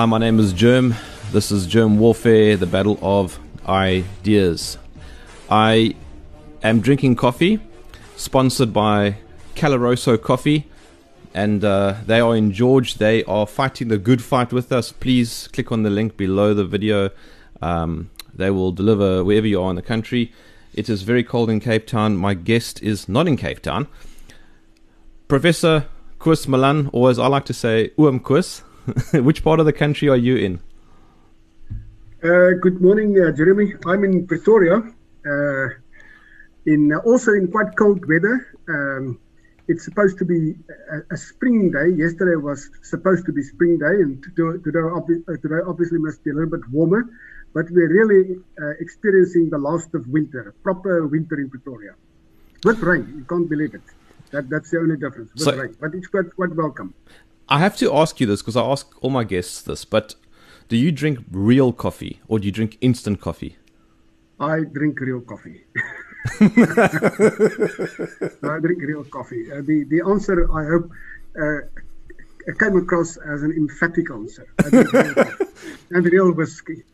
Hi, my name is Germ. This is Germ Warfare, the battle of ideas. I am drinking coffee, sponsored by Caloroso Coffee, and uh, they are in George. They are fighting the good fight with us. Please click on the link below the video. Um, they will deliver wherever you are in the country. It is very cold in Cape Town. My guest is not in Cape Town. Professor Koos Malan, or as I like to say, Oom Koos. Which part of the country are you in? Uh, good morning, uh, Jeremy. I'm in Pretoria, uh, in also in quite cold weather. Um, it's supposed to be a, a, spring day. Yesterday was supposed to be spring day, and today, today, uh, today obviously must be a little bit warmer. But we're really uh, experiencing the last of winter, proper winter in Pretoria, with rain. You can't believe it. That, that's the only difference with so, rain, but it's quite quite welcome. I have to ask you this because I ask all my guests this, but do you drink real coffee or do you drink instant coffee? I drink real coffee. I drink real coffee. Uh, the the answer I hope uh, came across as an emphatic answer. and real whiskey.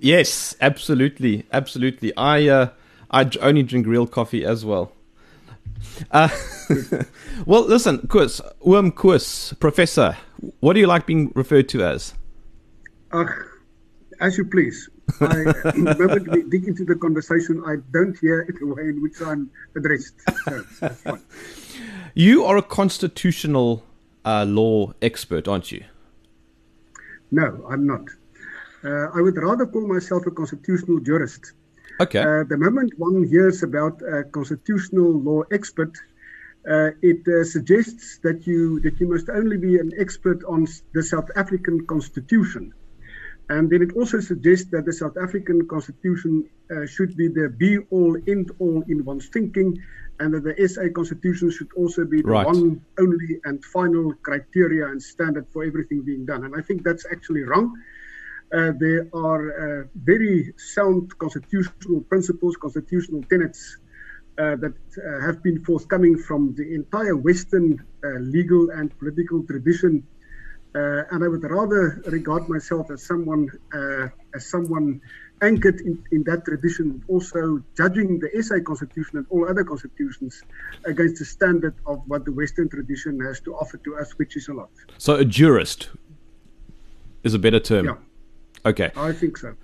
yes, absolutely, absolutely. I uh, I only drink real coffee as well. Uh, well, listen, Koos, Oom Koos, Professor, what do you like being referred to as? Uh, as you please. I, remember to dig into the conversation, I don't hear the way in which I'm addressed. So you are a constitutional uh, law expert, aren't you? No, I'm not. Uh, I would rather call myself a constitutional jurist. Okay. Uh, the moment one hears about a constitutional law expert, uh, it uh, suggests that you that you must only be an expert on the South African Constitution, and then it also suggests that the South African Constitution uh, should be the be-all, end-all in one's thinking, and that the SA Constitution should also be the right. one, only, and final criteria and standard for everything being done. And I think that's actually wrong. Uh, there are uh, very sound constitutional principles, constitutional tenets uh, that uh, have been forthcoming from the entire Western uh, legal and political tradition. Uh, and I would rather regard myself as someone as someone anchored in, in that tradition, also judging the SA Constitution and all other constitutions against the standard of what the Western tradition has to offer to us, which is a lot. So, a jurist is a better term. Yeah. Okay. I think so.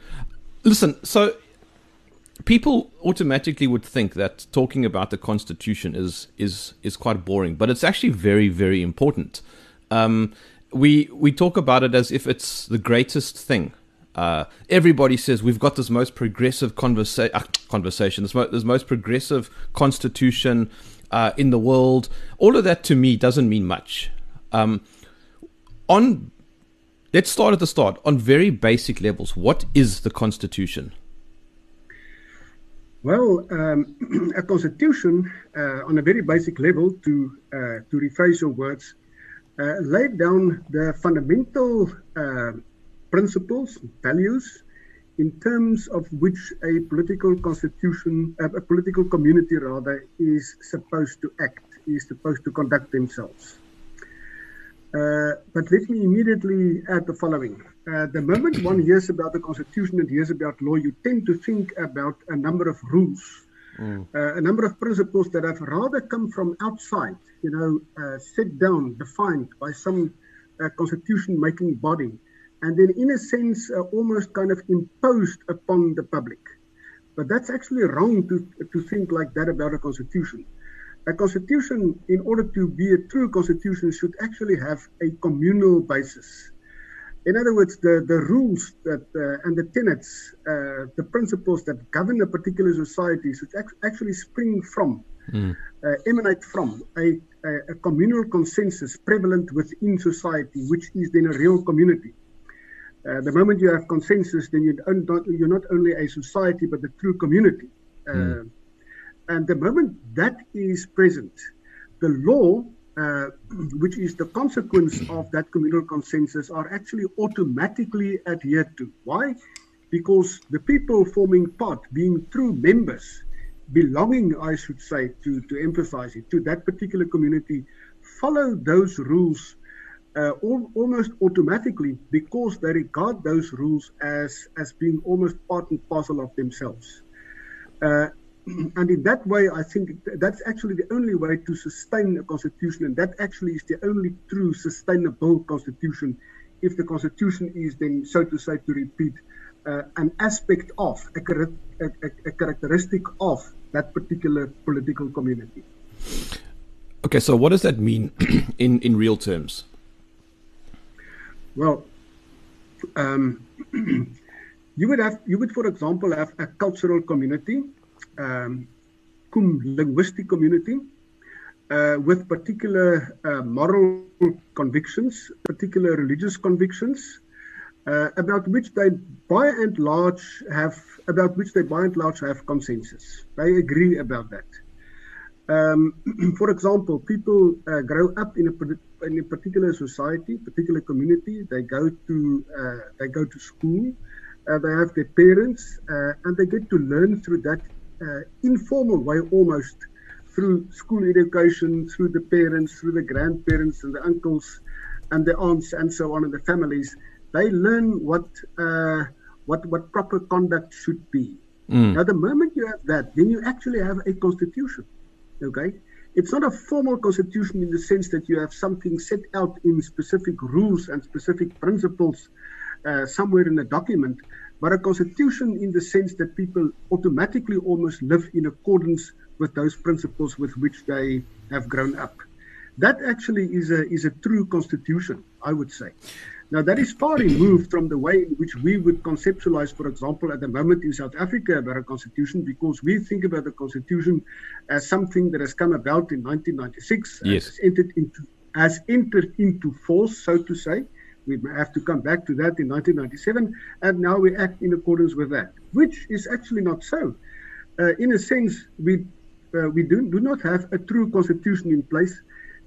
Listen, so people automatically would think that talking about the Constitution is is is quite boring, but it's actually very very important. Um, we we talk about it as if it's the greatest thing. Uh, everybody says we've got this most progressive conversa- uh, conversation, this, mo- this most progressive constitution uh, in the world. All of that to me doesn't mean much. Um, on Let's start at the start. On very basic levels, what is the Constitution? Well, um, a constitution, uh, on a very basic level, to uh, to rephrase your words, uh, laid down the fundamental uh, principles, values, in terms of which a political constitution, uh, a political community rather, is supposed to act, is supposed to conduct themselves. Uh, but let me immediately add the following. Uh, the moment one hears about the Constitution and hears about law, you tend to think about a number of rules, mm. uh, a number of principles that have rather come from outside, you know, uh, set down, defined by some uh, constitution making body, and then, in a sense, almost kind of imposed upon the public. But that's actually wrong to, to think like that about a constitution a constitution, in order to be a true constitution, should actually have a communal basis. In other words, the, the rules that uh, and the tenets, uh, the principles that govern a particular society should ac- actually spring from, mm. uh, emanate from a, a, a, communal consensus prevalent within society, which is then a real community. Uh, the moment you have consensus, then you are not only a society, but a true community. Mm. And the moment that is present, the law, uh, which is the consequence of that communal consensus, are actually automatically adhered to. Why? Because the people forming part, being true members belonging, I should say, to, to emphasize it, to that particular community, follow those rules uh, all, almost automatically because they regard those rules as, as being almost part and parcel of themselves. Uh, and in that way, I think that's actually the only way to sustain a constitution, and that actually is the only true sustainable constitution. If the constitution is then, so to say, to repeat, uh, an aspect of, a, a, a, characteristic of that particular political community. Okay, so what does that mean in, in real terms? Well, um, you would have, you would, for example, have a cultural community um, linguistic community uh, with particular uh, moral convictions, particular religious convictions, uh, about which they by and large have about which they by and large have consensus. They agree about that. Um, for example, people uh, grow up in a in a particular society, particular community. They go to uh, they go to school. Uh, they have their parents, and they get to learn through that uh, informal way almost through school education, through the parents, through the grandparents and the uncles and the aunts and so on and the families. They learn what uh, what what proper conduct should be. Mm. Now, the moment you have that, then you actually have a constitution. Okay, it's not a formal constitution in the sense that you have something set out in specific rules and specific principles uh, somewhere in a document, but a constitution in the sense that people automatically almost live in accordance with those principles with which they have grown up. That actually is a is a true constitution, I would say. Now that is far removed from the way in which we would conceptualize, for example, at the moment in South Africa about a constitution, because we think about the constitution as something that has come about in 1996, yes. has entered into has entered into force, so to say, we have to come back to that in 1997, and now we act in accordance with that, which is actually not so. Uh, in a sense, we uh, we do, do not have a true constitution in place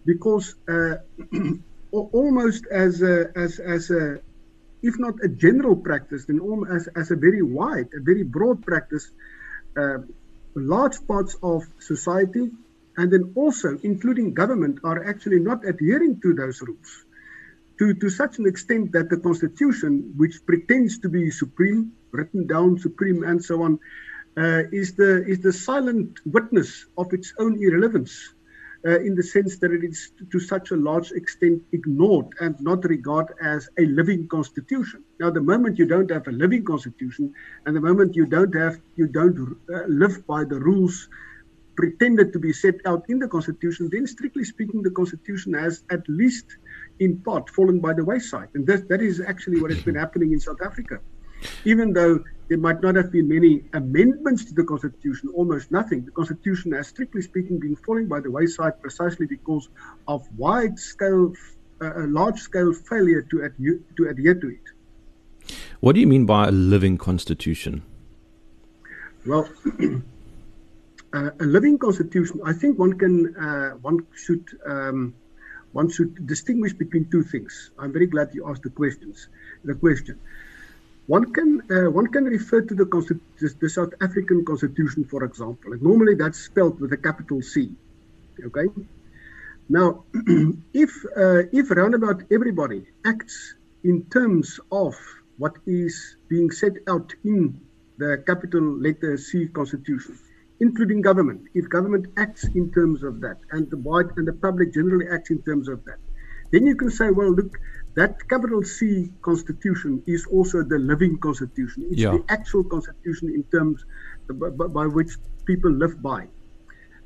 because uh, almost as a, as as a if not a general practice, then almost as, as a very wide, a very broad practice, uh, large parts of society and then also including government are actually not adhering to those rules to, to such an extent that the Constitution, which pretends to be supreme, written down supreme, and so on, uh, is the is the silent witness of its own irrelevance, uh, in the sense that it is to such a large extent ignored and not regarded as a living constitution. Now, the moment you don't have a living constitution, and the moment you don't have you don't uh, live by the rules pretended to be set out in the constitution, then strictly speaking, the constitution has at least in part fallen by the wayside. And that, that is actually what has been happening in South Africa. Even though there might not have been many amendments to the Constitution, almost nothing, the Constitution has, strictly speaking, been falling by the wayside precisely because of wide scale, uh, large scale failure to, adhere, to adhere to it. What do you mean by a living Constitution? Well, uh, a living Constitution, I think one can, uh, one should. Um, one should distinguish between two things. I'm very glad you asked the questions. The question. One can uh, one can refer to the, the, South African Constitution, for example. And normally that's spelled with a capital C. Okay. Now, if uh, if roundabout everybody acts in terms of what is being set out in the capital letter C Constitution, including government, if government acts in terms of that, and the wide and the public generally acts in terms of that, then you can say, well, look, that capital C constitution is also the living constitution. It's yeah. the actual constitution in terms by, by which people live by.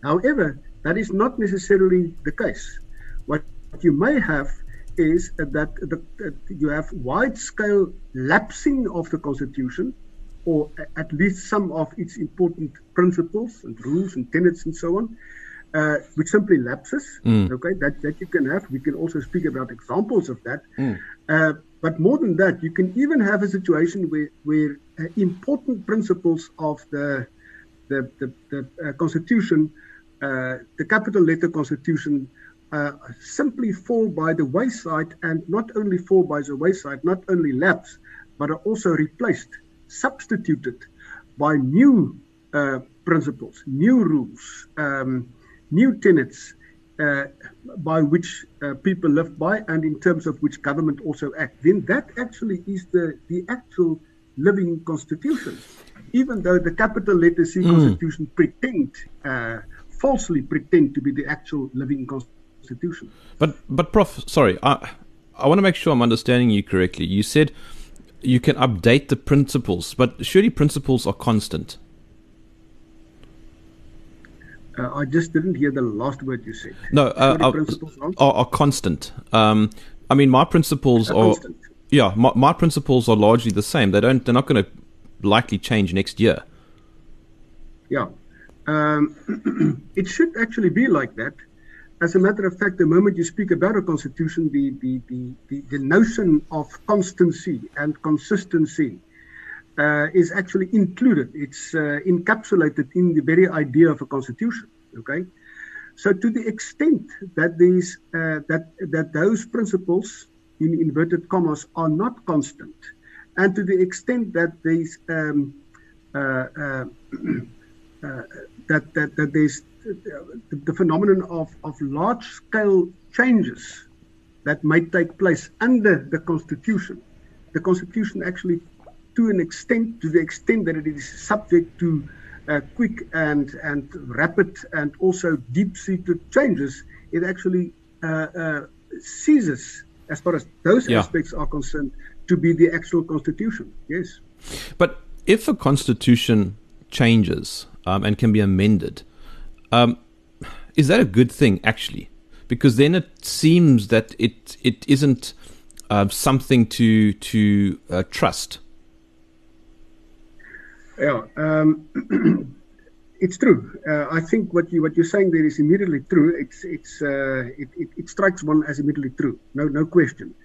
However, that is not necessarily the case. What you may have is that, the, that you have wide scale lapsing of the constitution or at least some of its important principles and rules and tenets and so on, uh, which simply lapses. Mm. Okay, that, that you can have. We can also speak about examples of that. Mm. Uh, but more than that, you can even have a situation where, where uh, important principles of the the, the, the uh, Constitution, uh, the capital letter Constitution, uh, simply fall by the wayside, and not only fall by the wayside, not only lapse, but are also replaced substituted by new uh, principles, new rules, um, new tenets uh, by which uh, people live by, and in terms of which government also act, then that actually is the, the actual living constitution. Even though the capital letter C mm. constitution pretend, uh, falsely pretend to be the actual living constitution. But, but, Prof, sorry, I, I want to make sure I'm understanding you correctly. You said you can update the principles, but surely principles are constant. Uh, I just didn't hear the last word you said. No, uh, are, are, are, constant. Um, I mean, my principles are. Constant. Yeah, my, my principles are largely the same. They don't. They're not going to likely change next year. Yeah, um, it should actually be like that. As a matter of fact, the moment you speak about a constitution, the the, the, the, notion of constancy and consistency uh, is actually included. It's uh, encapsulated in the very idea of a constitution. Okay, so to the extent that these uh, that that those principles in inverted commas are not constant, and to the extent that these um, uh, uh, uh, that, that that there's the, the phenomenon of of large scale changes that might take place under the constitution. The constitution actually to an extent, to the extent that it is subject to uh, quick and and rapid and also deep-seated changes, it actually uh, uh, ceases, as far as those yeah. aspects are concerned, to be the actual constitution. Yes. But if a constitution changes um, and can be amended, um, is that a good thing actually? Because then it seems that it it isn't uh, something to to uh, trust yeah, um, it's true. Uh, I think what you what you're saying there is immediately true. It's it's uh, it, it, it strikes one as immediately true. No no question,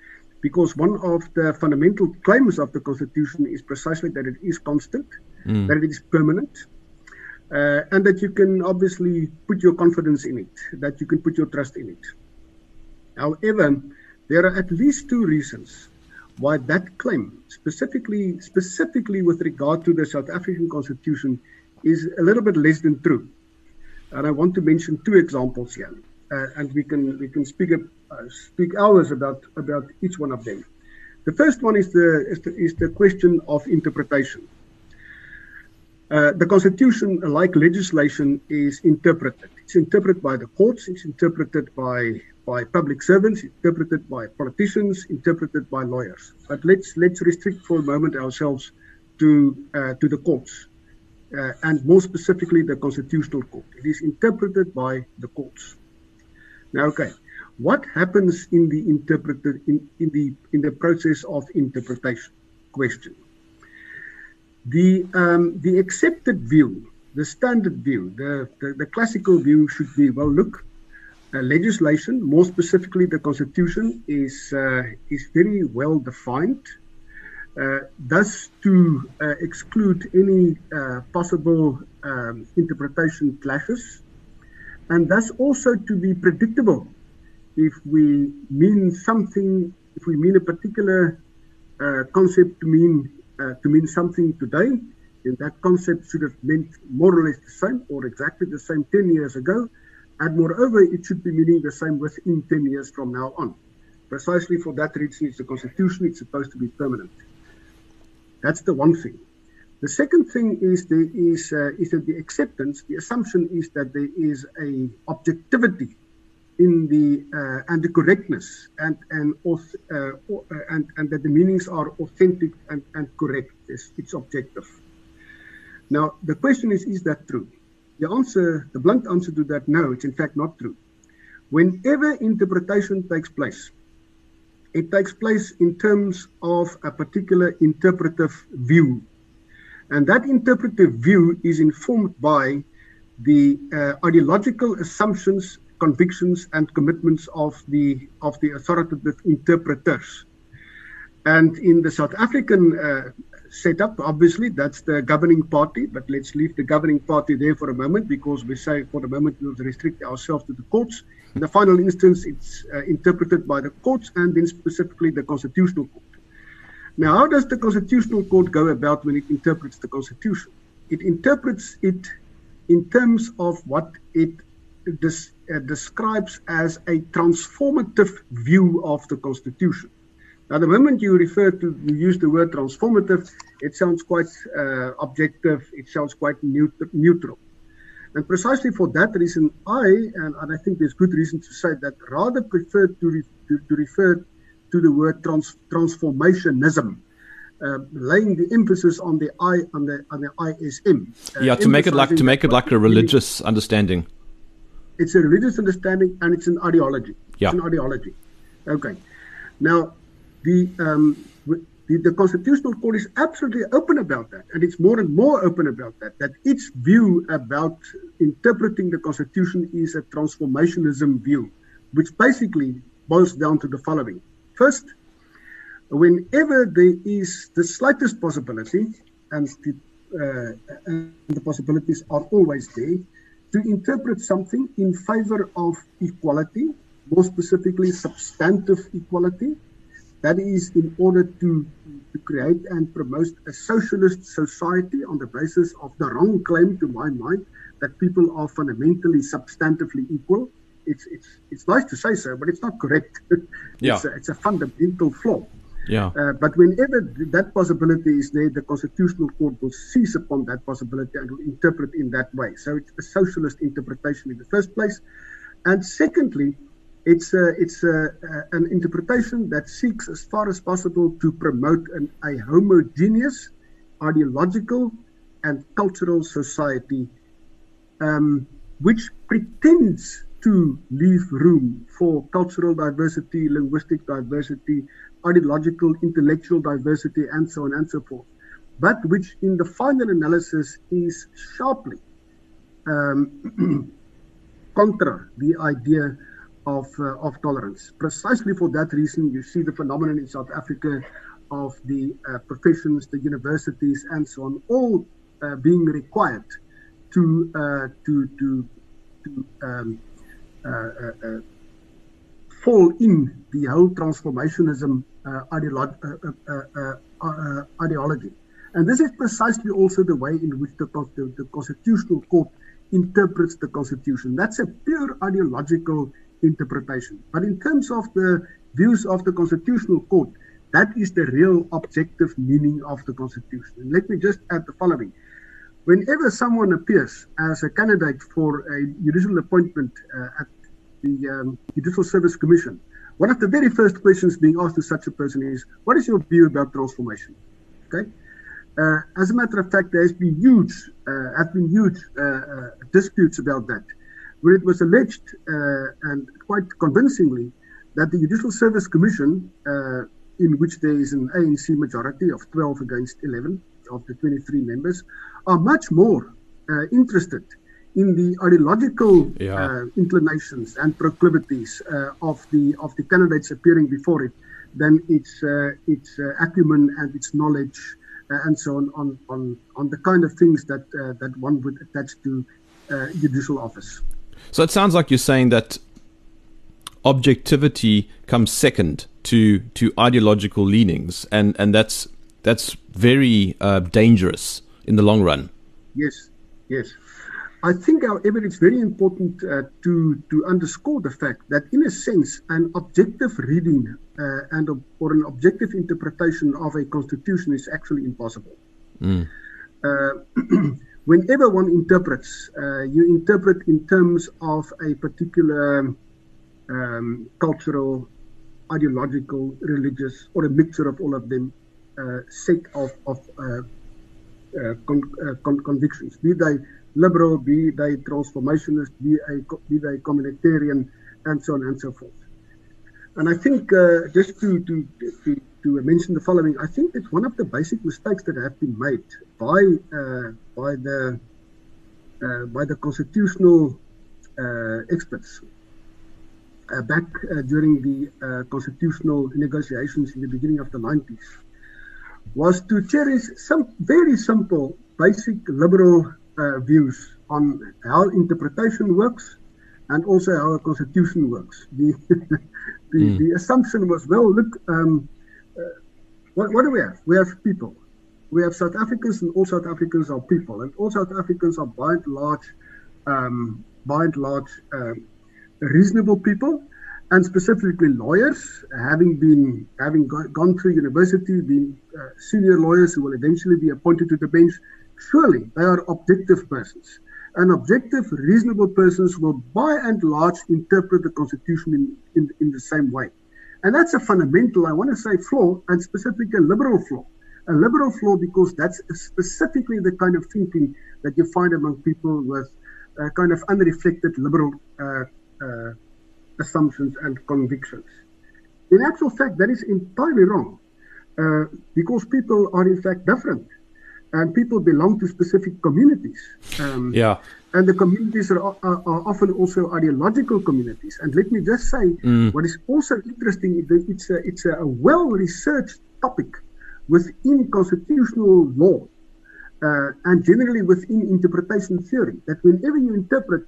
because one of the fundamental claims of the constitution is precisely that it is constant, mm. that it is permanent, uh, and that you can obviously put your confidence in it, that you can put your trust in it. However, there are at least two reasons why that claim, specifically specifically with regard to the South African Constitution, is a little bit less than true. And I want to mention two examples here, uh, and we can we can speak uh, speak hours about about each one of them. The first one is the is the, is the question of interpretation. Uh, the Constitution, like legislation, is interpreted. It's interpreted by the courts. It's interpreted by by public servants, interpreted by politicians, interpreted by lawyers. But let's let's restrict for a moment ourselves to uh, to the courts, uh, and more specifically the Constitutional Court. It is interpreted by the courts. Now, okay, what happens in the interpreted in, in the in the process of interpretation? Question. The um, the accepted view, the standard view, the, the the classical view should be well. Look, uh, legislation, more specifically the Constitution, is uh, is very well defined. Uh, thus, to uh, exclude any uh, possible um, interpretation clashes, and thus also to be predictable. If we mean something, if we mean a particular uh, concept to mean to mean something today, then that concept should have meant more or less the same or exactly the same 10 years ago and moreover, it should be meaning the same within 10 years from now on. Precisely for that reason, it's the constitution, it's supposed to be permanent. That's the one thing. The second thing is there is uh, is that the acceptance, the assumption is that there is a objectivity in the uh, and the correctness and and uh, uh, and and that the meanings are authentic and, and correct. It's, it's objective. Now the question is, is that true? The answer, the blunt answer to that, no, it's in fact not true. Whenever interpretation takes place, it takes place in terms of a particular interpretive view. And that interpretive view is informed by the uh, ideological assumptions, convictions, and commitments of the of the authoritative interpreters. And in the South African uh, set up. Obviously, that's the governing party, but let's leave the governing party there for a moment because we say for the moment we'll restrict ourselves to the courts. In the final instance, it's uh, interpreted by the courts and then specifically the Constitutional Court. Now, how does the Constitutional Court go about when it interprets the Constitution? it interprets it in terms of what it des- uh, describes as a transformative view of the Constitution. Now, the moment you refer to, you use the word transformative, it sounds quite uh, objective, it sounds quite neut- neutral. And precisely for that reason, I, and, and, I think there's good reason to say that, rather prefer to, re- to, to, refer to the word trans- transformationism. Uh, laying the emphasis on the I on the on the ISM. Uh, yeah, to make it like to make it like a religious understanding. It's a religious understanding and it's an ideology. Yeah. It's an ideology. Okay. Now, the, um, the, the Constitutional Court is absolutely open about that, and it's more and more open about that. That its view about interpreting the Constitution is a transformationism view, which basically boils down to the following: first, whenever there is the slightest possibility, and the, uh, and the possibilities are always there, to interpret something in favor of equality, more specifically substantive equality. That is in order to, to create and promote a socialist society on the basis of the wrong claim, to my mind, that people are fundamentally substantively equal. It's, it's, it's nice to say so, but it's not correct. it's, yeah. a, it's a fundamental flaw. Yeah. Uh, but whenever that possibility is there, the Constitutional Court will seize upon that possibility and will interpret in that way. So it's a socialist interpretation in the first place. And secondly, it's, a, it's a, an interpretation that seeks, as far as possible, to promote an, a homogeneous ideological and cultural society um, which pretends to leave room for cultural diversity, linguistic diversity, ideological, intellectual diversity, and so on and so forth, but which in the final analysis is sharply um, contra the idea of, uh, of tolerance. Precisely for that reason, you see the phenomenon in South Africa of the uh, professions, the universities, and so on, all uh, being required to uh, to to, to um, uh, uh, fall in the whole transformationism uh, ideolo- uh, uh, ideology. And this is precisely also the way in which the, the, the Constitutional Court interprets the Constitution. That's a pure ideological interpretation. But in terms of the views of the Constitutional Court, that is the real objective meaning of the Constitution. And let me just add the following. Whenever someone appears as a candidate for a judicial appointment uh, at the um, Judicial Service Commission, one of the very first questions being asked to such a person is, What is your view about transformation? Okay. Uh, as a matter of fact, there has been huge, uh, have been huge uh, uh disputes about that, where it was alleged uh, and quite convincingly that the Judicial Service Commission, uh, in which there is an ANC majority of 12 against 11 of the 23 members, are much more interested in the ideological yeah. uh, inclinations and proclivities uh, of the of the candidates appearing before it than its uh, its acumen and its knowledge and so on, on on on the kind of things that that one would attach to judicial office. So it sounds like you're saying that objectivity comes second to to ideological leanings, and and that's that's very uh, dangerous in the long run. Yes, yes. I think, however, it's very important uh, to to underscore the fact that, in a sense, an objective reading uh, and or an objective interpretation of a constitution is actually impossible. Mm. Uh, whenever one interprets, uh, you interpret in terms of a particular um, cultural, ideological, religious, or a mixture of all of them uh, set of of uh, con con convictions, be they liberal, be they transformationist, be, a, be they communitarian, and so on and so forth. And I think uh, just to, to, to, to, mention the following, I think that one of the basic mistakes that have been made by uh, by the uh, by the constitutional uh, experts uh, back uh, during the constitutional negotiations in the beginning of the 90s was to cherish some very simple, basic liberal views on how interpretation works and also how a constitution works. The the, mm. the, assumption was, well, look, um, uh, what, what, do we have? We have people. we have South Africans, and all South Africans are people, and all South Africans are by and large, um, by and large, uh, reasonable people, and specifically lawyers, having been having go- gone through university, being uh, senior lawyers who will eventually be appointed to the bench. Surely they are objective persons. And objective, reasonable persons will, by and large, interpret the Constitution in, in, in the same way. And that's a fundamental, I want to say, flaw, and specifically a liberal flaw a liberal flaw because that's specifically the kind of thinking that you find among people with uh, kind of unreflected liberal uh, uh, assumptions and convictions. In actual fact, that is entirely wrong uh, because people are in fact different and people belong to specific communities. Um, yeah. And the communities are, are, are, often also ideological communities. And let me just say, mm. what is also interesting, it's a, it's a well researched topic within constitutional law uh, and generally within interpretation theory that whenever you interpret,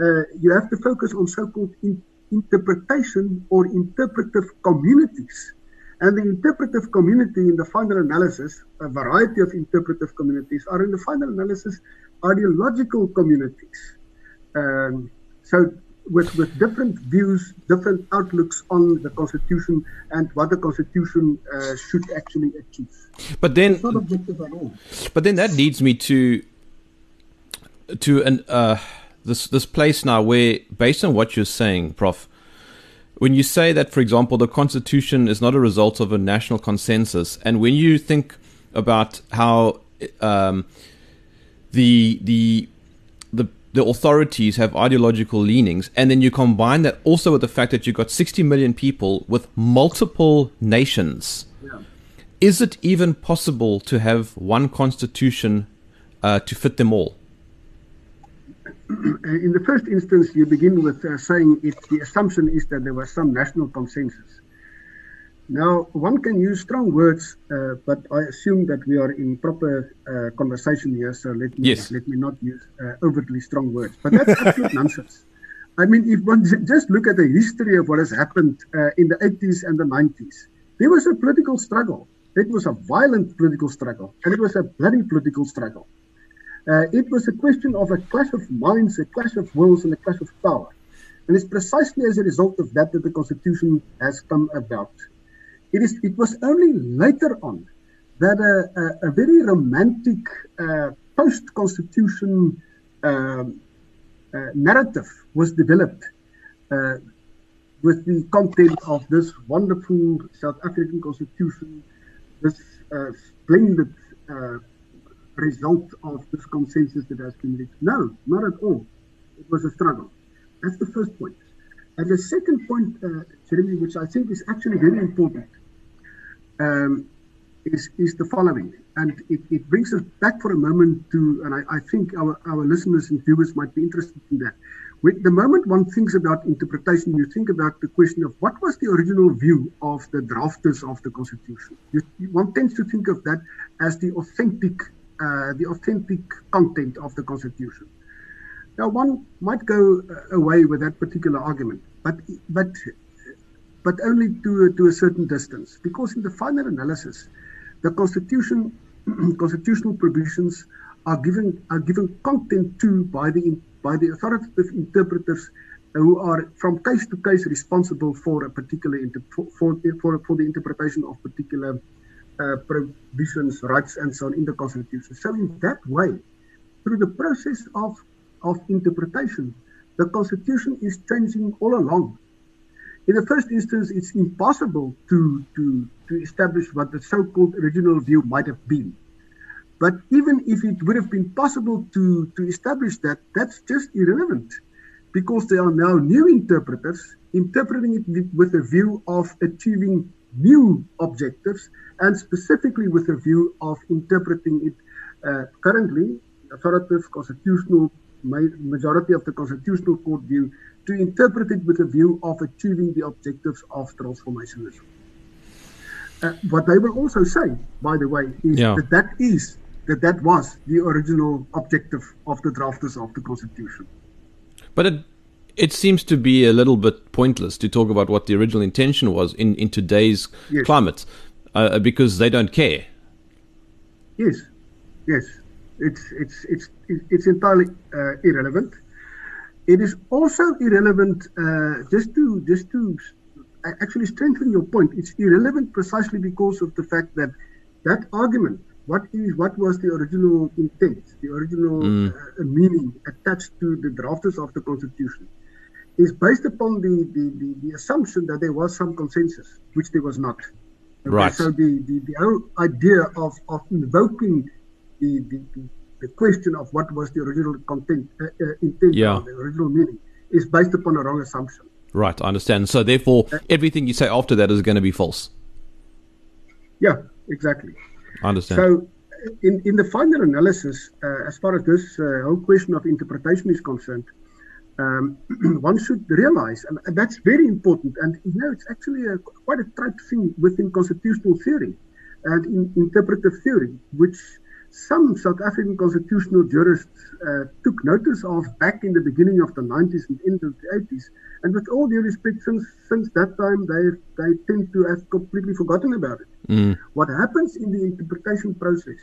uh, you have to focus on so-called in- interpretation or interpretive communities. And the interpretive community in the final analysis, a variety of interpretive communities, are in the final analysis ideological communities. Um, so with, with different views, different outlooks on the Constitution and what the Constitution uh, should actually achieve. But then, it's not objective at all. But then that leads me to to an uh, this this place now where, based on what you're saying, Prof, when you say that, for example, the Constitution is not a result of a national consensus, and when you think about how um, the the the authorities have ideological leanings, and then you combine that also with the fact that you've got 60 million people with multiple nations. Yeah. Is it even possible to have one constitution uh, to fit them all? In the first instance, you begin with uh, saying it, the assumption is that there was some national consensus. Now, one can use strong words, uh, but I assume that we are in proper uh, conversation here, so let me yes. let me not use uh, overtly strong words. But that's absolute nonsense. I mean, if one just look at the history of what has happened uh, in the 80s and the 90s, there was a political struggle. It was a violent political struggle, and it was a bloody political struggle. Uh, it was a question of a clash of minds, a clash of wills, and a clash of power. And it's precisely as a result of that that the Constitution has come about. It is. It was only later on that a, a, a very romantic uh, post-constitution uh, uh, narrative was developed uh, with the content of this wonderful South African constitution, this uh, splendid uh, result of this consensus that has been reached. No, not at all. It was a struggle. That's the first point. And the second point, Jeremy, which I think is actually very important, um, is, is the following. And it, it brings us back for a moment to, and I, I think our, our listeners and viewers might be interested in that. With the moment one thinks about interpretation, you think about the question of what was the original view of the drafters of the Constitution. You, one tends to think of that as the authentic, uh, the authentic content of the Constitution. Now, one might go uh, away with that particular argument, but but but only to, to a certain distance. Because in the final analysis, the constitution, constitutional provisions are given are given content to by the by the authoritative interpreters who are from case to case responsible for a particular for, for, for, for the interpretation of particular uh, provisions, rights, and so on in the constitution. So in that way, through the process of of interpretation, the constitution is changing all along in the first instance, it's impossible to, to, to establish what the so called original view might have been. But even if it would have been possible to, to establish that, that's just irrelevant because there are now new interpreters interpreting it with a view of achieving new objectives and specifically with a view of interpreting it uh, currently authoritative constitutional majority of the constitutional court view to interpret it with a view of achieving the objectives of transformationism. Uh, what they will also say, by the way, is yeah. that that is that that was the original objective of the drafters of the constitution. But it it seems to be a little bit pointless to talk about what the original intention was in in today's yes. climate, uh, because they don't care. Yes, yes. It's it's it's it's entirely uh, irrelevant. It is also irrelevant uh, just to just to actually strengthen your point. It's irrelevant precisely because of the fact that that argument. What is what was the original intent, the original mm. uh, meaning attached to the drafters of the constitution, is based upon the, the, the, the assumption that there was some consensus, which there was not. Okay, right. So the, the, the whole idea of, of invoking the, the, the question of what was the original content, uh, uh, intent, yeah. the original meaning, is based upon a wrong assumption. Right, I understand. So therefore, uh, everything you say after that is going to be false. Yeah, exactly. I understand. So, in, in the final analysis, uh, as far as this uh, whole question of interpretation is concerned, um, one should realize, and that's very important, and you know, it's actually a, quite a trite thing within constitutional theory and in interpretive theory, which some South African constitutional jurists uh, took notice of back in the beginning of the 90s and into the 80s. And with all due respect, since, since that time, they, they tend to have completely forgotten about it. Mm. What happens in the interpretation process,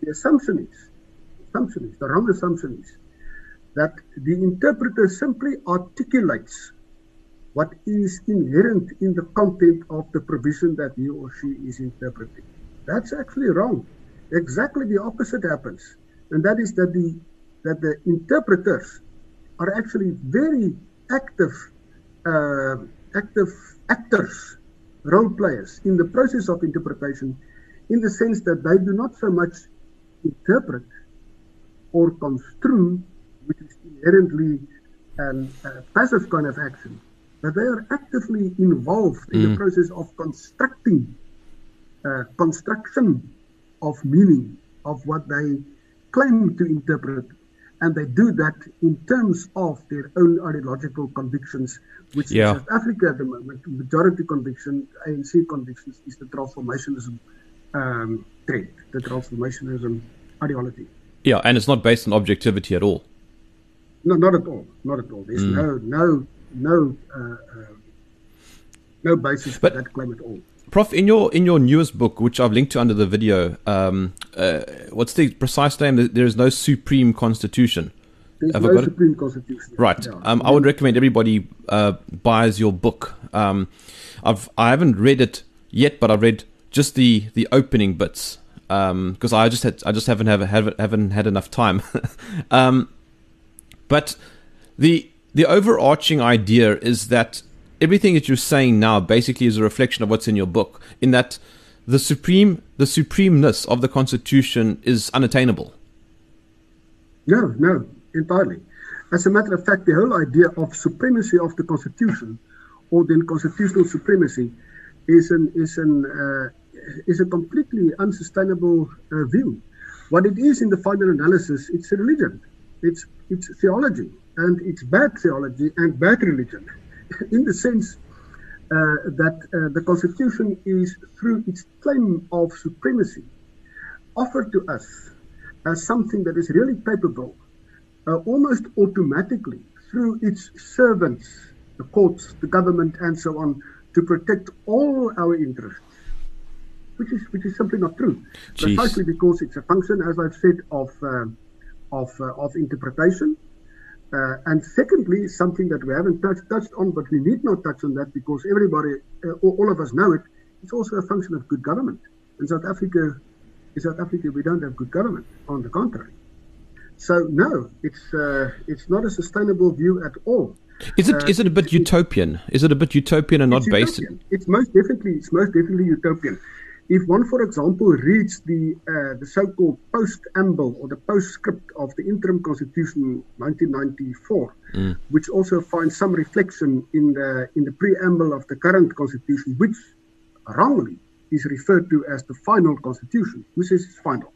the assumption is, assumption is, the wrong assumption is, that the interpreter simply articulates what is inherent in the content of the provision that he or she is interpreting. That's actually wrong. Exactly the opposite happens, and that is that the that the interpreters are actually very active, uh, active actors, role players in the process of interpretation, in the sense that they do not so much interpret or construe which is inherently um, a passive kind of action, but they are actively involved in mm. the process of constructing uh, construction of meaning of what they claim to interpret. And they do that in terms of their own ideological convictions, which yeah. in South Africa at the moment, majority conviction, ANC convictions, is the transformationism um, trend, the transformationism ideology. Yeah, and it's not based on objectivity at all. No, not at all. Not at all. There's mm. no no no uh, uh, no basis but, for that claim at all. Prof, in your in your newest book, which I've linked to under the video, um, uh, what's the precise name? There is no supreme constitution. There's Have no supreme constitution. Right. Yeah. Um, I would recommend everybody uh, buys your book. Um, I've I haven't read it yet, but I've read just the the opening bits because um, I just had I just haven't have, have haven't had enough time. but the the overarching idea is that everything that you're saying now basically is a reflection of what's in your book. In that the supreme the supremeness of the Constitution is unattainable. No, no, entirely. As a matter of fact, the whole idea of supremacy of the Constitution, or then constitutional supremacy, is an is an uh, is a completely unsustainable uh, view. What it is in the final analysis, it's a religion. It's it's theology, and it's bad theology and bad religion, in the sense uh, that uh, the Constitution is, through its claim of supremacy, offered to us as something that is really capable, uh, almost automatically, through its servants, the courts, the government, and so on, to protect all our interests. Which is which is simply not true, Jeez. precisely because it's a function, as I've said, of um, of, uh, of interpretation. Uh, and secondly, something that we haven't touched, touched on, but we need not touch on that because everybody, uh, all of us know it, it's also a function of good government. In South Africa, in South Africa, we don't have good government. On the contrary. So no, it's uh, it's not a sustainable view at all. Is it uh, is it a bit utopian? Is it a bit utopian and not based? It's most definitely it's most definitely utopian. If one, for example, reads the uh, the so-called post-amble or the postscript of the interim constitution 1994, mm. which also finds some reflection in the in the preamble of the current constitution, which wrongly is referred to as the final constitution. Who says it's final?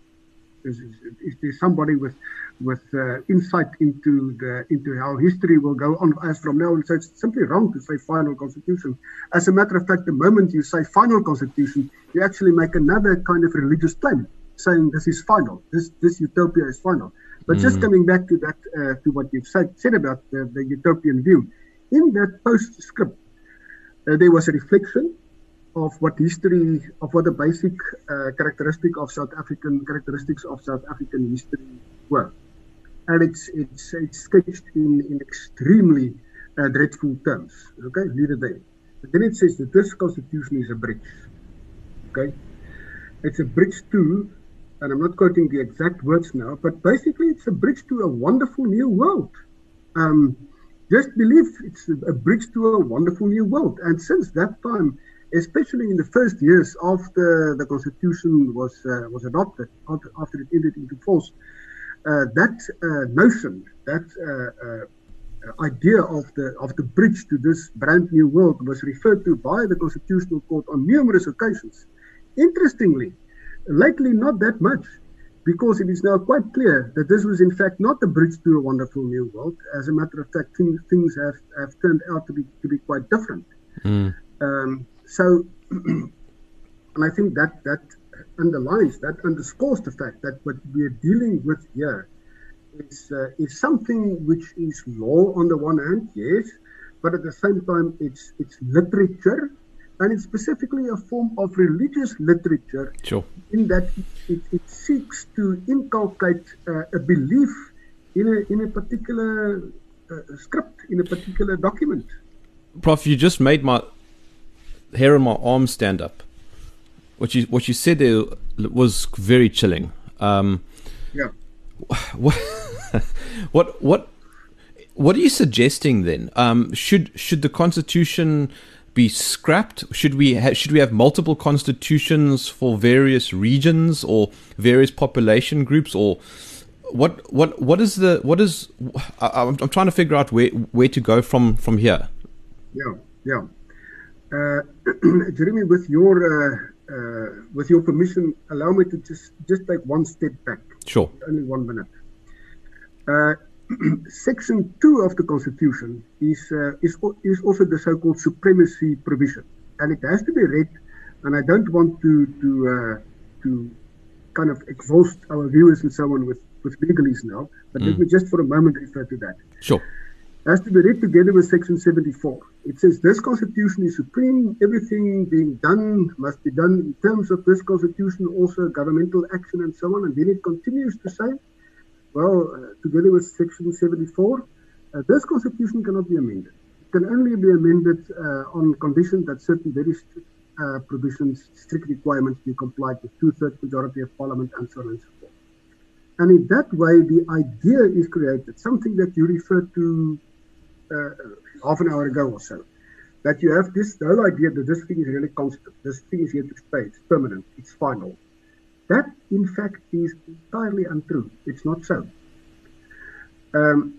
Is, is, there somebody with with uh, insight into the into how history will go on as from now on. So it's simply wrong to say final constitution. As a matter of fact, the moment you say final constitution, you actually make another kind of religious claim, saying this is final. This this utopia is final. But mm. just coming back to that, uh, to what you've said, said about the, the utopian view, in that postscript, uh, there was a reflection of what history, of what the basic uh, characteristic of South African characteristics of South African history were, and it's it's it's sketched in in extremely uh, dreadful terms. Okay, it there. But then it says that this constitution is a bridge. Okay, it's a bridge to, and I'm not quoting the exact words now, but basically it's a bridge to a wonderful new world. Um, just believe it's a bridge to a wonderful new world. And since that time, especially in the first years after the constitution was uh, was adopted, after, after it entered into force, uh, that uh, notion, that uh, uh, idea of the of the bridge to this brand new world was referred to by the Constitutional Court on numerous occasions. Interestingly, lately not that much because it is now quite clear that this was in fact not the bridge to a wonderful new world. As a matter of fact, things, things have, have turned out to be to be quite different. Mm. Um, so, and I think that that underlines, that underscores the fact that what we are dealing with here is uh, is something which is law on the one hand, yes, but at the same time it's it's literature and it's specifically a form of religious literature sure. in that it, it seeks to inculcate uh, a belief in a, in a particular uh, script, in a particular document. Prof, you just made my hair on my arm stand up. What you what you said there was very chilling. Um, yeah. What what what what are you suggesting then? Um, should should the Constitution be scrapped? Should we ha- should we have multiple constitutions for various regions or various population groups or what what what is the what is I, am I'm trying to figure out where where to go from from here. Yeah, yeah. Uh, Jeremy, with your uh, uh, with your permission, allow me to just just take one step back. Sure. Only one minute. Section 2 of the Constitution is, is, is also the so called supremacy provision. And it has to be read, and I don't want to, to, to kind of exhaust our viewers and so on with, with legalese now, but mm. let me just for a moment refer to that. Sure. Has to be read together with Section 74. It says this Constitution is supreme. Everything being done must be done in terms of this Constitution, also governmental action and so on. And then it continues to say, well, uh, together with Section 74, uh, this constitution cannot be amended. It can only be amended uh, on condition that certain very strict uh, provisions, strict requirements be complied with, two-thirds majority of parliament, and so on and so forth. And in that way, the idea is created, something that you referred to uh, half an hour ago or so, that you have this the whole idea that this thing is really constant, this thing is here to stay, it's permanent, it's final. That, in fact, is entirely untrue. It's not so. Um,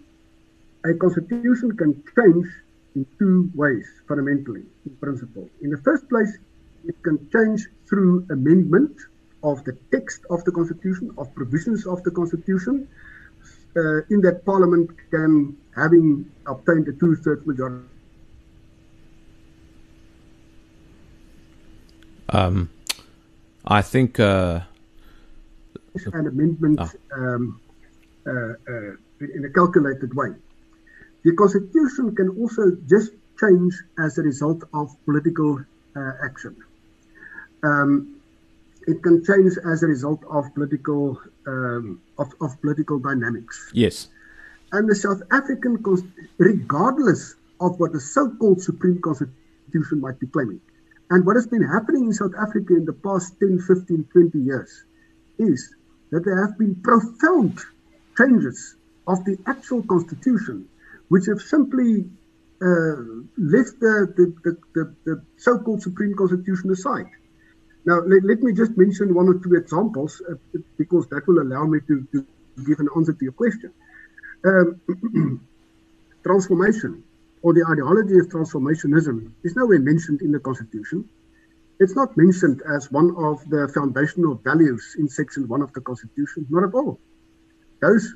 a constitution can change in two ways, fundamentally, in principle. In the first place, it can change through amendment of the text of the constitution, of provisions of the constitution, in that parliament can, having obtained a two-thirds majority. Um, I think uh, an amendment oh. um, uh, uh, in a calculated way. The constitution can also just change as a result of political uh, action. Um, it can change as a result of political um, of, of, political dynamics. Yes. And the South African, regardless of what the so-called Supreme Constitution might be claiming, and what has been happening in South Africa in the past 10, 15, 20 years, is that there have been profound changes of the actual constitution, which have simply uh, left the, the, the, the, the so-called Supreme Constitution aside. Now, let, let, me just mention one or two examples uh, because that will allow me to, to, give an answer to your question. Um, transformation or the ideology of transformationism is nowhere mentioned in the Constitution. It's not mentioned as one of the foundational values in Section 1 of the Constitution, not at all. Those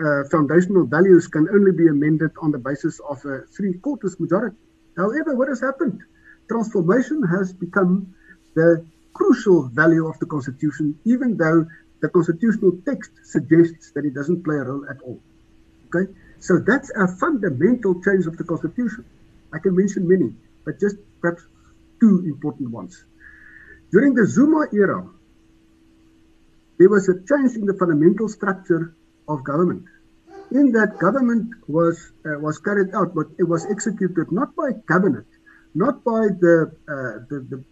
uh, foundational values can only be amended on the basis of a three quarters majority. However, what has happened? Transformation has become the crucial value of the Constitution, even though the constitutional text suggests that it doesn't play a role at all. Okay? So that's a fundamental change of the Constitution. I can mention many, but just perhaps two important ones. During the Zuma era, there was a change in the fundamental structure of government. In that, government was uh, was carried out, but it was executed not by cabinet, not by the, uh, the, the, the,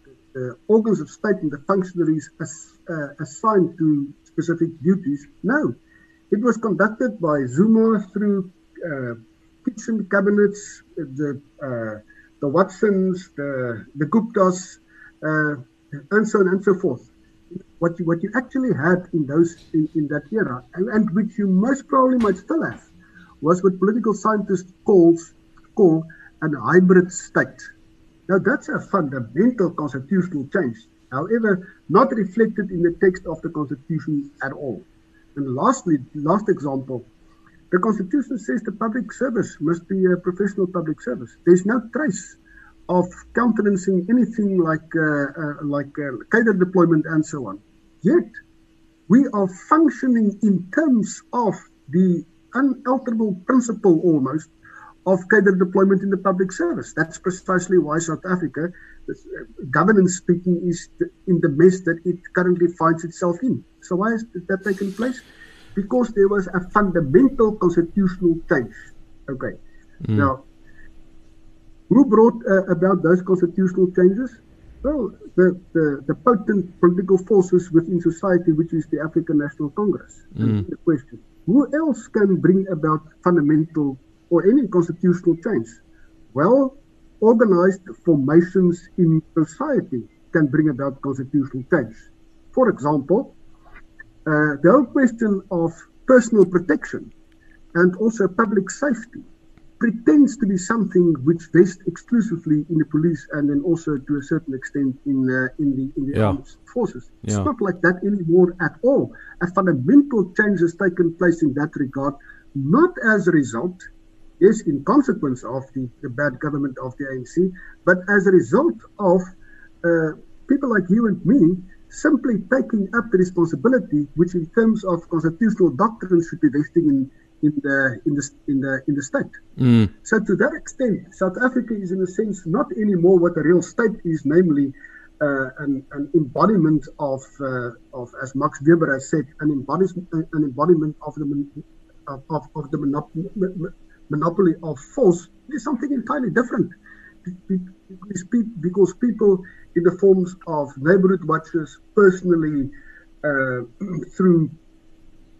organs of state and the functionaries as, uh, assigned to specific duties. No, it was conducted by Zuma through uh, kitchen cabinets, the uh, the Watsons, the the Guptas, uh, and so on and so forth what you what you actually had in those in, in that era, and, and, which you most probably might still have, was what political scientists calls call an hybrid state. Now that's a fundamental constitutional change, however, not reflected in the text of the constitution at all. And lastly, last example, the constitution says the public service must be a professional public service. There's no trace of countenancing anything like uh, uh, like uh, cadre deployment and so on. Yet we are functioning in terms of the unalterable principle almost of cadre deployment in the public service. That's precisely why South Africa, uh, governance speaking, is in the mess that it currently finds itself in. So why has that taken place? Because there was a fundamental constitutional change. Okay. Mm. Now, who brought uh, about those constitutional changes? Well, the, the, the, potent political forces within society, which is the African National Congress. Mm. The question who else can bring about fundamental or any constitutional change? Well, organized formations in society can bring about constitutional change. For example, uh, the whole question of personal protection and also public safety pretends to be something which vests exclusively in the police and then also to a certain extent in uh, in the in the yeah. armed forces. It's yeah. not like that anymore at all. A fundamental change has taken place in that regard, not as a result, yes, in consequence of the, the bad government of the ANC, but as a result of uh, people like you and me simply taking up the responsibility, which in terms of constitutional doctrine should be vesting in in the in the in the in the state. Mm. So to that extent, South Africa is in a sense not anymore what a real state is, namely uh, an, an embodiment of uh, of as Max Weber has said, an embodiment an embodiment of the of, of the monopoly, monopoly of force is something entirely different. Because people in the forms of neighborhood watches, personally, uh, through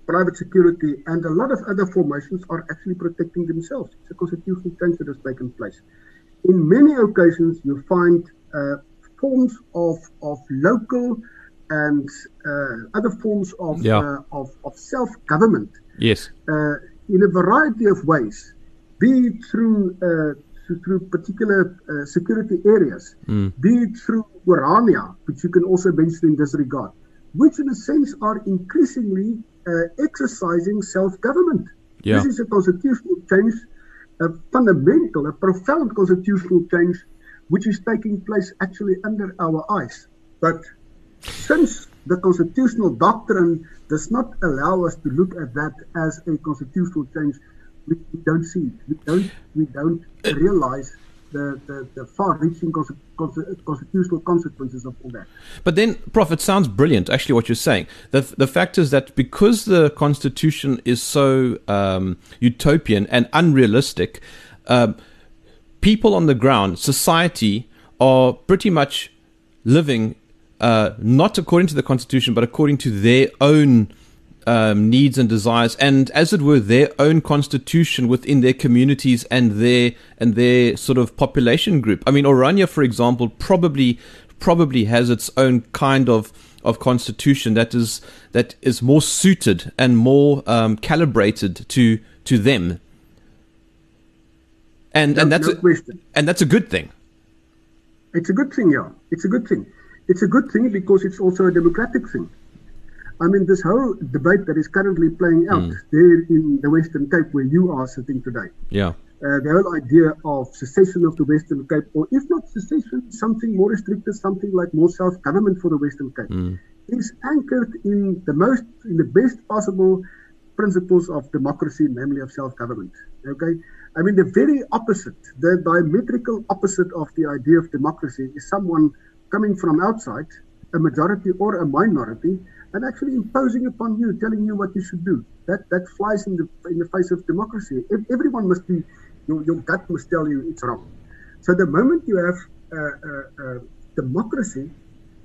private security, and a lot of other formations are actually protecting themselves. It's a constitutional change that has taken place. In many occasions, you find uh, forms of, of local and uh, other forms of, yeah. uh, of, of self government. Yes. Uh, in a variety of ways, be it through uh, through particular uh, security areas, mm. be it through Orania, which you can also mention in this regard, which in a sense are increasingly uh, exercising self-government. Yeah. This is a constitutional change, a fundamental, a profound constitutional change, which is taking place actually under our eyes. But since the constitutional doctrine does not allow us to look at that as a constitutional change, we, we don't see it. We don't, we don't realize the, the, the far-reaching constitutional consequences of all that. But then, Prof, it sounds brilliant, actually, what you're saying. The, the fact is that because the Constitution is so um, utopian and unrealistic, um, people on the ground, society, are pretty much living uh, not according to the Constitution, but according to their own um, needs and desires, and as it were, their own constitution within their communities and their and their sort of population group. I mean, Orania, for example, probably probably has its own kind of of constitution that is that is more suited and more um, calibrated to to them. And no, and that's no a, and that's a good thing. It's a good thing, yeah. It's a good thing. It's a good thing because it's also a democratic thing. I mean, this whole debate that is currently playing out mm. there in the Western Cape, where you are sitting today. Yeah. Uh, the whole idea of secession of the Western Cape, or if not secession, something more restricted, something like more self-government for the Western Cape, mm. is anchored in the most, in the best possible principles of democracy, namely of self-government. Okay, I mean, the very opposite, the diametrical opposite of the idea of democracy is someone coming from outside, a majority or a minority, and actually imposing upon you, telling you what you should do. That that flies in the in the face of democracy. If everyone must be, your, your gut must tell you it's wrong. So the moment you have uh, uh, uh, democracy,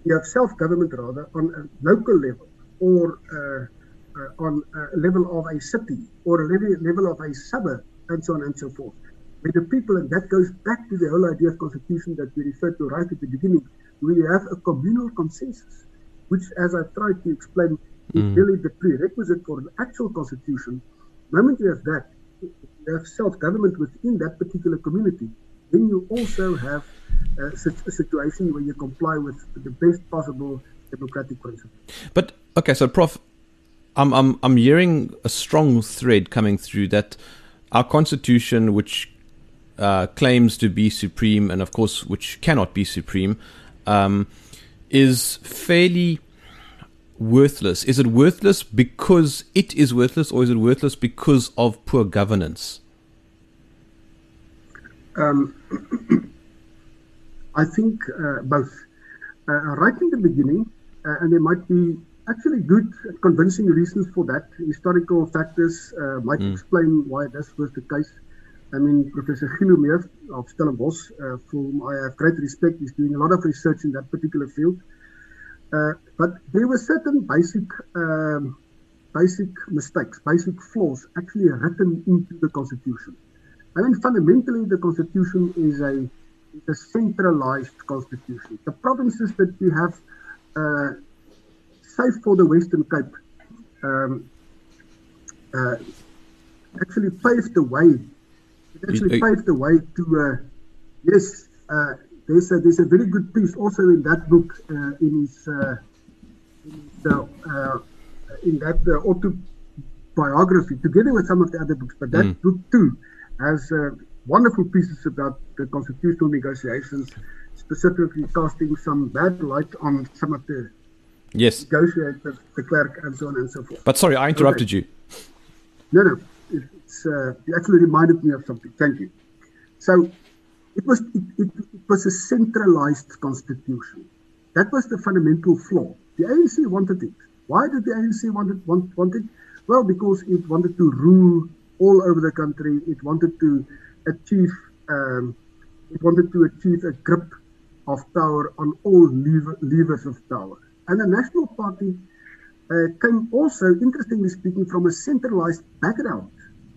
you have self-government rather on a local level or uh, uh, on a level of a city or a level, of a suburb and so on and so forth. Where the people, and that goes back to the whole idea of constitution that we referred to right at the beginning, we have a communal consensus, which, as I've tried to explain, is mm. really the prerequisite for an actual constitution. The moment you have that, you have self-government within that particular community, then you also have a, a situation where you comply with the best possible democratic principle. But okay, so Prof, I'm I'm I'm hearing a strong thread coming through that our constitution, which uh, claims to be supreme, and of course, which cannot be supreme, um, is fairly worthless. Is it worthless because it is worthless, or is it worthless because of poor governance? Um, I think uh, both. Uh, right in the beginning, uh, and there might be actually good, convincing reasons for that. Historical factors uh, might mm. explain why this was the case. I mean, Professor Gilumeer of Stellenbosch, uh, for whom I have great respect, is doing a lot of research in that particular field. Uh, but there were certain basic, um, basic mistakes, basic flaws actually written into the Constitution. I mean, fundamentally, the Constitution is a, a centralized Constitution. The provinces that we have uh, save for the Western Cape, um, uh, actually paved the way. It actually paved the way to, uh, yes, uh, there's, a, there's a very good piece also in that book, uh, in his, uh, in, his uh, in that autobiography, together with some of the other books, but that mm. book too has wonderful pieces about the constitutional negotiations, specifically casting some bad light on some of the Yes. Negotiators, De Klerk, and so on and so forth. But sorry, I interrupted okay. you. No, no. It's, uh, it actually reminded me of something. Thank you. So it was it, it, it, was a centralized constitution. That was the fundamental flaw. The ANC wanted it. Why did the ANC want it? Want, want it? Well, because it wanted to rule all over the country. It wanted to achieve. Um, it wanted to achieve a grip of power on all lever, levers of power. And the National Party uh, came also, interestingly speaking, from a centralized background,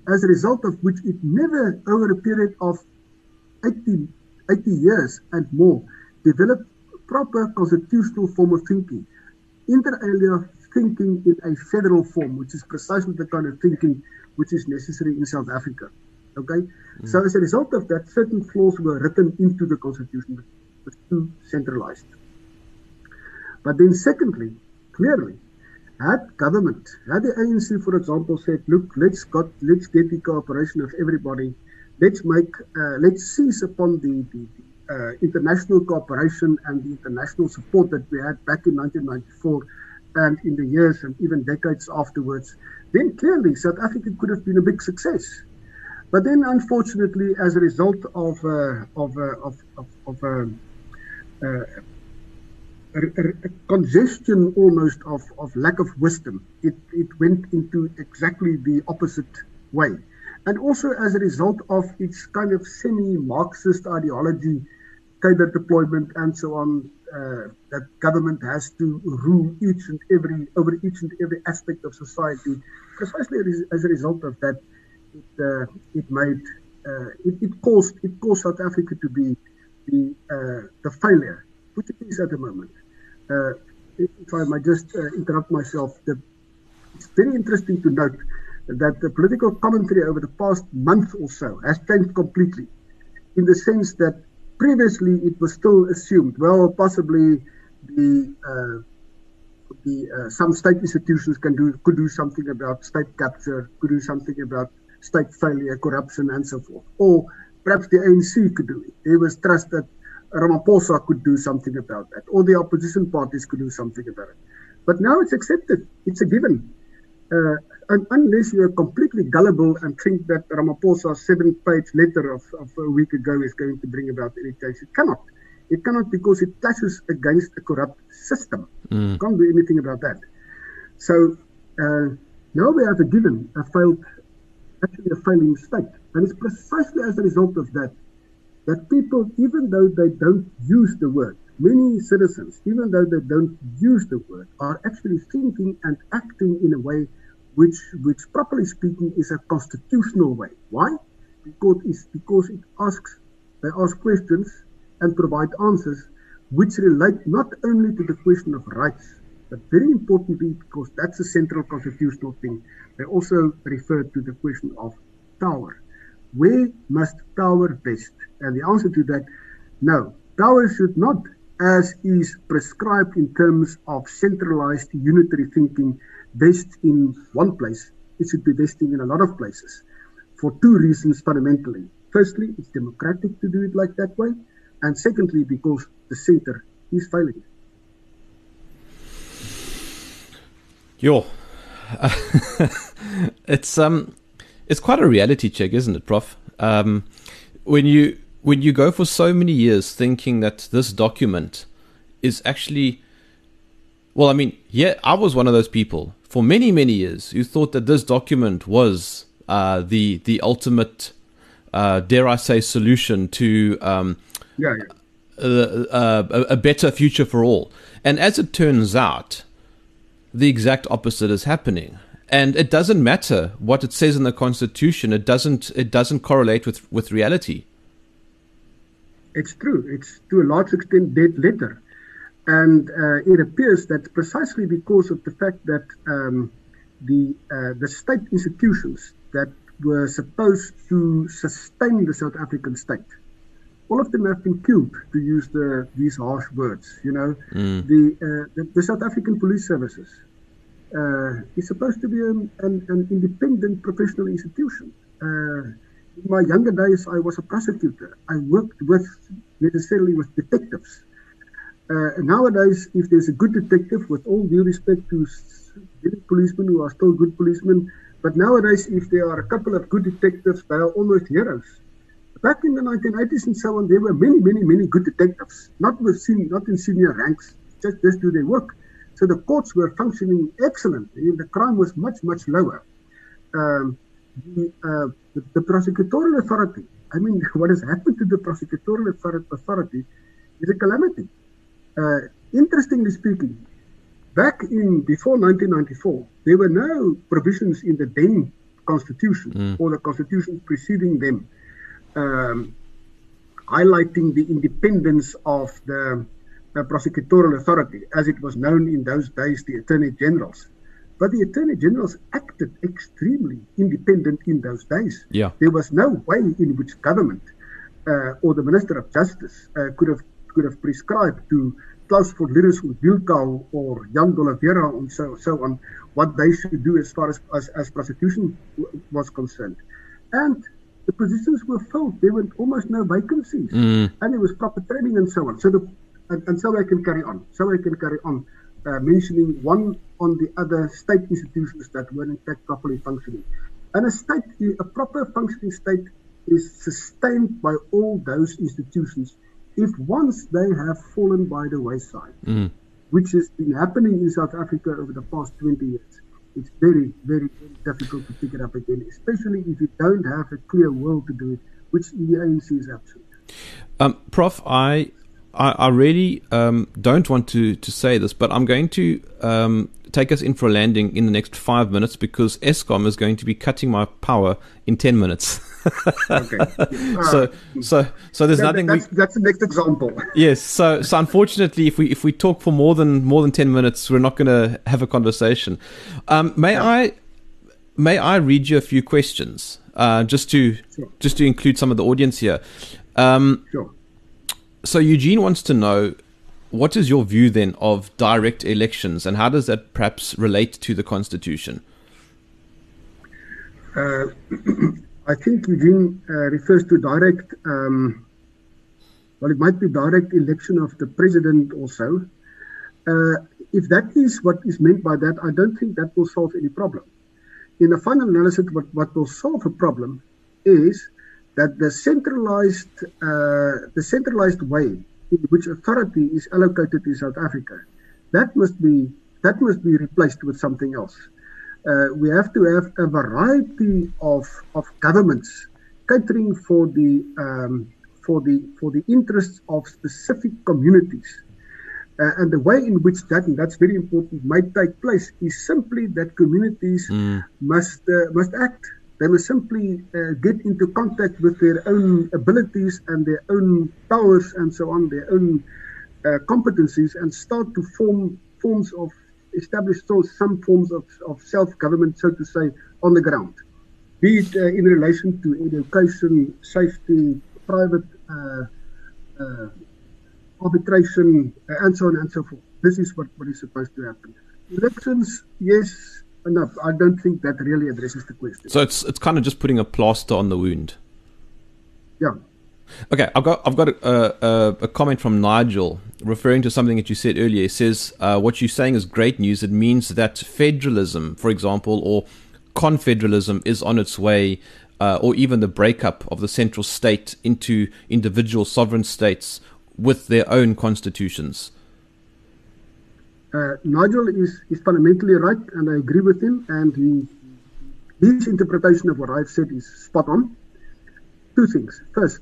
as a result of which it never, over a period of 80, 80 years and more, developed proper constitutional form of thinking, inter alia thinking in a federal form, which is precisely the kind of thinking which is necessary in South Africa. Okay, mm. so as a result of that, certain flaws were written into the constitution, it was too centralized. But then, secondly, clearly, had government, had the ANC, for example, said, "Look, let's got, let's get the cooperation of everybody. Let's make, uh, let's seize upon the, the, the uh, international cooperation and the international support that we had back in 1994 and in the years and even decades afterwards, then clearly South Africa could have been a big success. But then, unfortunately, as a result of uh, of, uh, of of of, um, uh, a, a, congestion almost of, of lack of wisdom. It, it went into exactly the opposite way. And also as a result of its kind of semi-Marxist ideology, cadre deployment and so on, uh, that government has to rule each and every over each and every aspect of society. Precisely as a result of that, it, uh, it made uh, it, it, caused it caused South Africa to be the uh, the failure which it is at the moment. Uh, if I might just uh, interrupt myself, the, it's very interesting to note that the political commentary over the past month or so has changed completely in the sense that previously it was still assumed, well, possibly the uh, the uh, some state institutions can do could do something about state capture, could do something about state failure, corruption, and so forth, or perhaps the ANC could do it. There was trust that Ramaphosa could do something about that, or the opposition parties could do something about it. But now it's accepted. It's a given. Uh, un- unless you are completely gullible and think that Ramaphosa's seven-page letter of, of a week ago is going to bring about any change, it cannot. It cannot because it clashes against a corrupt system. Mm. Can't do anything about that. So uh, now we have a given a failed, actually a failing state, and it's precisely as a result of that that people, even though they don't use the word, many citizens, even though they don't use the word, are actually thinking and acting in a way which, which properly speaking, is a constitutional way. Why? Because it's because it asks, they ask questions and provide answers which relate not only to the question of rights, but very importantly, because that's a central constitutional thing, they also refer to the question of power. Where must power vest? And the answer to that, no, power should not, as is prescribed in terms of centralized unitary thinking, vest in one place. It should be vesting in a lot of places for two reasons fundamentally. Firstly, it's democratic to do it like that way. And secondly, because the center is failing. Yo, it's um, it's quite a reality check, isn't it, Prof? Um, when you when you go for so many years thinking that this document is actually, well, I mean, yeah, I was one of those people for many many years who thought that this document was uh, the the ultimate, uh, dare I say, solution to um, yeah, yeah. Uh, uh, a better future for all. And as it turns out, the exact opposite is happening. And it doesn't matter what it says in the constitution. It doesn't. It doesn't correlate with with reality. It's true. It's to a large extent dead letter, and uh, it appears that precisely because of the fact that um, the uh, the state institutions that were supposed to sustain the South African state all of them have been killed, to use the, these harsh words. You know, mm. the, uh, the, the South African Police Services uh, is supposed to be an, an, an independent professional institution. Uh, in my younger days, I was a prosecutor. I worked with necessarily with detectives. Uh, nowadays, if there's a good detective, with all due respect to policemen who are still good policemen, but nowadays, if there are a couple of good detectives, they are almost heroes back in the 1980s and so on, there were many, many, many good detectives, not with not in senior ranks, just just do their work. So the courts were functioning excellently. The crime was much, much lower. Um, the, uh, the, the prosecutorial authority, I mean, what has happened to the prosecutorial authority is a calamity. Uh, interestingly speaking, back in before 1994, there were no provisions in the then constitution mm. or the constitution preceding them um, highlighting the independence of the prosecutorial authority, as it was known in those days, the attorney generals. But the attorney generals acted extremely independent in those days. Yeah. There was no way in which government uh, or the Minister of Justice uh, could have could have prescribed to Klaus von Wilkau or Jan de and so, so on what they should do as far as, as, as prosecution w- was concerned. And the positions were filled. There were almost no vacancies, mm. and there was proper training and so on. So the and, and so I can carry on. So I can carry on uh, mentioning one on the other state institutions that were in fact properly functioning. And a state, a proper functioning state, is sustained by all those institutions. If once they have fallen by the wayside, mm. which has been happening in South Africa over the past 20 years, it's very, very, very difficult to pick it up again, especially if you don't have a clear will to do it, which the ANC is absent. Um, Prof, I, I, I really um, don't want to, to say this, but I'm going to um, take us in for a landing in the next five minutes because Eskom is going to be cutting my power in 10 minutes. okay. so, so, so there's that, nothing. That's, we, that's the next example. Yes. So, so unfortunately, if we if we talk for more than more than 10 minutes, we're not going to have a conversation. Um, may yeah. I may I read you a few questions uh, just to sure. just to include some of the audience here. Um, sure. So Eugene wants to know what is your view then of direct elections and how does that perhaps relate to the constitution? Uh, I think Eugene uh, refers to direct, um, well, it might be direct election of the president also. Uh, if that is what is meant by that, I don't think that will solve any problem. in the final analysis, what, what will solve a problem is that the centralized, uh, the centralized way in which authority is allocated in South Africa, that must be that must be replaced with something else. Uh, we have to have a variety of, of governments catering for the um, for the for the interests of specific communities. Uh, and the way in which that, and that's very important, might take place is simply that communities mm. must uh, must act. They must simply uh, get into contact with their own abilities and their own powers and so on, their own uh, competencies, and start to form forms of establish so some forms of, of self-government, so to say, on the ground. Be it uh, in relation to education, safety, private uh, arbitration, uh, and so on and so forth. This is what, what is supposed to happen. Elections, yes, enough. I don't think that really addresses the question. So it's it's kind of just putting a plaster on the wound. Yeah. Okay, I've got I've got a, a, a, comment from Nigel referring to something that you said earlier. He says uh, what you're saying is great news. It means that federalism, for example, or confederalism, is on its way, uh, or even the breakup of the central state into individual sovereign states with their own constitutions. Uh, Nigel is, is fundamentally right, and I agree with him. And he, his interpretation of what I've said is spot on. Two things. First,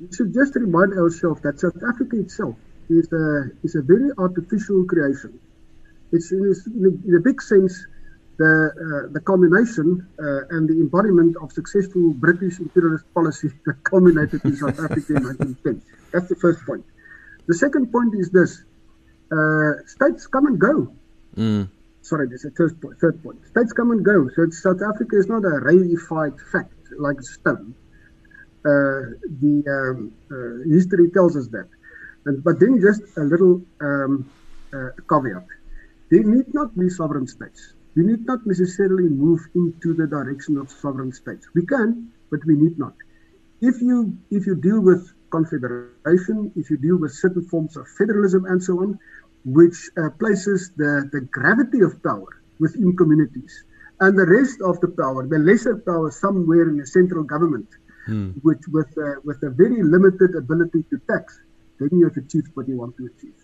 we should just remind ourselves that South Africa itself is a, is a very artificial creation. It's in, a, in a big sense the, uh, the culmination uh, and the embodiment of successful British imperialist policy that culminated in South Africa in 1910. That's the first point. The second point is this uh, states come and go. Mm. Sorry, there's a third point, third point. States come and go. So South Africa is not a reified fact like stone. Uh, the um, uh, history tells us that. And, but then just a little um, uh, caveat. There need not be sovereign states. We need not necessarily move into the direction of sovereign states. We can, but we need not. If you if you deal with confederation, if you deal with certain forms of federalism and so on, which uh, places the, the gravity of power within communities and the rest of the power, the lesser power, somewhere in the central government, hmm. which with uh, with a very limited ability to tax, then you have achieved what you want to achieve.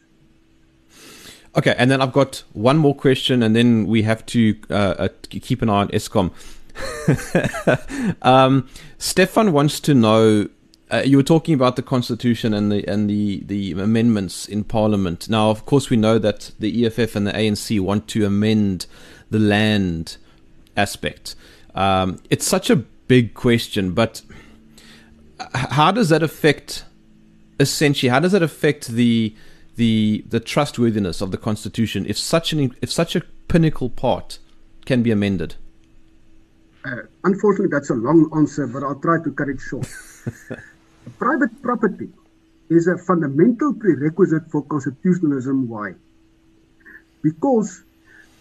Okay, and then I've got one more question, and then we have to uh, uh keep an eye on Eskom. um, Stefan wants to know uh, you were talking about the constitution and the and the the amendments in parliament. Now, of course, we know that the EFF and the ANC want to amend the land aspect. Um, it's such a big question, but how does that affect essentially? How does that affect the the the trustworthiness of the constitution if such an if such a pinnacle part can be amended? Uh, unfortunately, that's a long answer, but I'll try to cut it short. Private property is a fundamental prerequisite for constitutionalism. Why? Because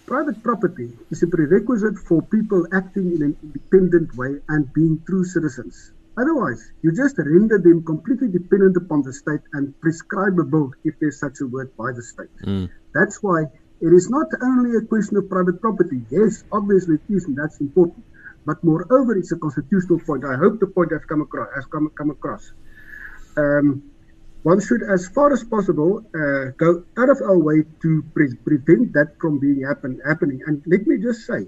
private property is a prerequisite for people acting in an independent way and being true citizens. Otherwise, you just render them completely dependent upon the state and prescribable, if there's such a word, by the state. Mm. That's why it is not only a question of private property. Yes, obviously it is, and that's important. But moreover, it's a constitutional point. I hope the point has come across. Has come, come across. Um, one should, as far as possible, uh, go out of our way to pre- prevent that from being happen, happening. And let me just say,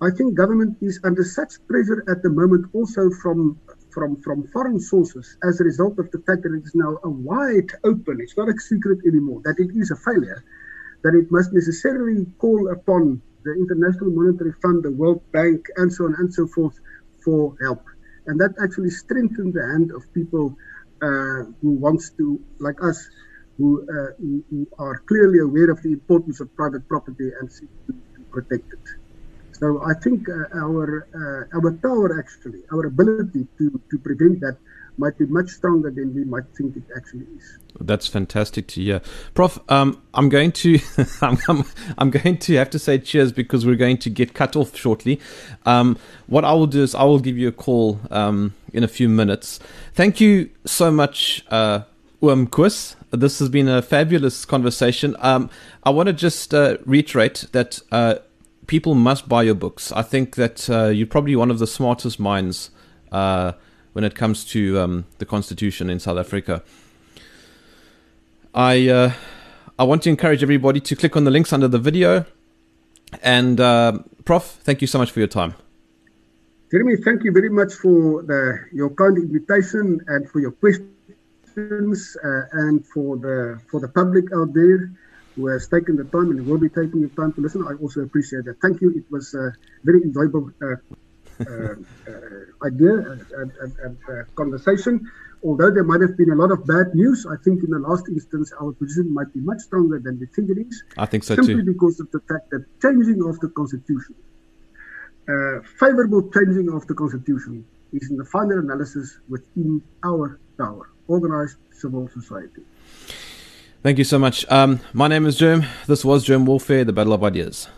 I think government is under such pressure at the moment, also from from from foreign sources, as a result of the fact that it is now a wide open. It's not a secret anymore that it is a failure, that it must necessarily call upon the International Monetary Fund, the World Bank, and so on and so forth for help. And that actually strengthened the hand of people uh, who wants to, like us, who, uh, who, are clearly aware of the importance of private property and seek to protect it. So I think uh, our uh, our power actually, our ability to, to prevent that might be much stronger than we might think it actually is. That's fantastic to hear, Prof. Um, I'm going to I'm, I'm, I'm, going to have to say cheers because we're going to get cut off shortly. Um, what I will do is I will give you a call um, in a few minutes. Thank you so much, uh, Koos. This has been a fabulous conversation. Um, I want to just uh, reiterate that. Uh, people must buy your books. I think that uh, you're probably one of the smartest minds uh, when it comes to um, the Constitution in South Africa. I uh, I want to encourage everybody to click on the links under the video. And uh, Prof, thank you so much for your time. Jeremy, thank you very much for the, your kind invitation and for your questions uh, and for the for the public out there who has taken the time and will be taking the time to listen. I also appreciate that. Thank you. It was a very enjoyable uh, uh, uh idea and, and, and uh, conversation. Although there might have been a lot of bad news, I think in the last instance our position might be much stronger than we think it is. I think so simply too. Simply because of the fact that changing of the constitution, uh, favorable changing of the constitution, is in the final analysis within our power, organized civil society. Thank you so much. Um, my name is Germ. This was Germ Warfare, the Battle of Ideas.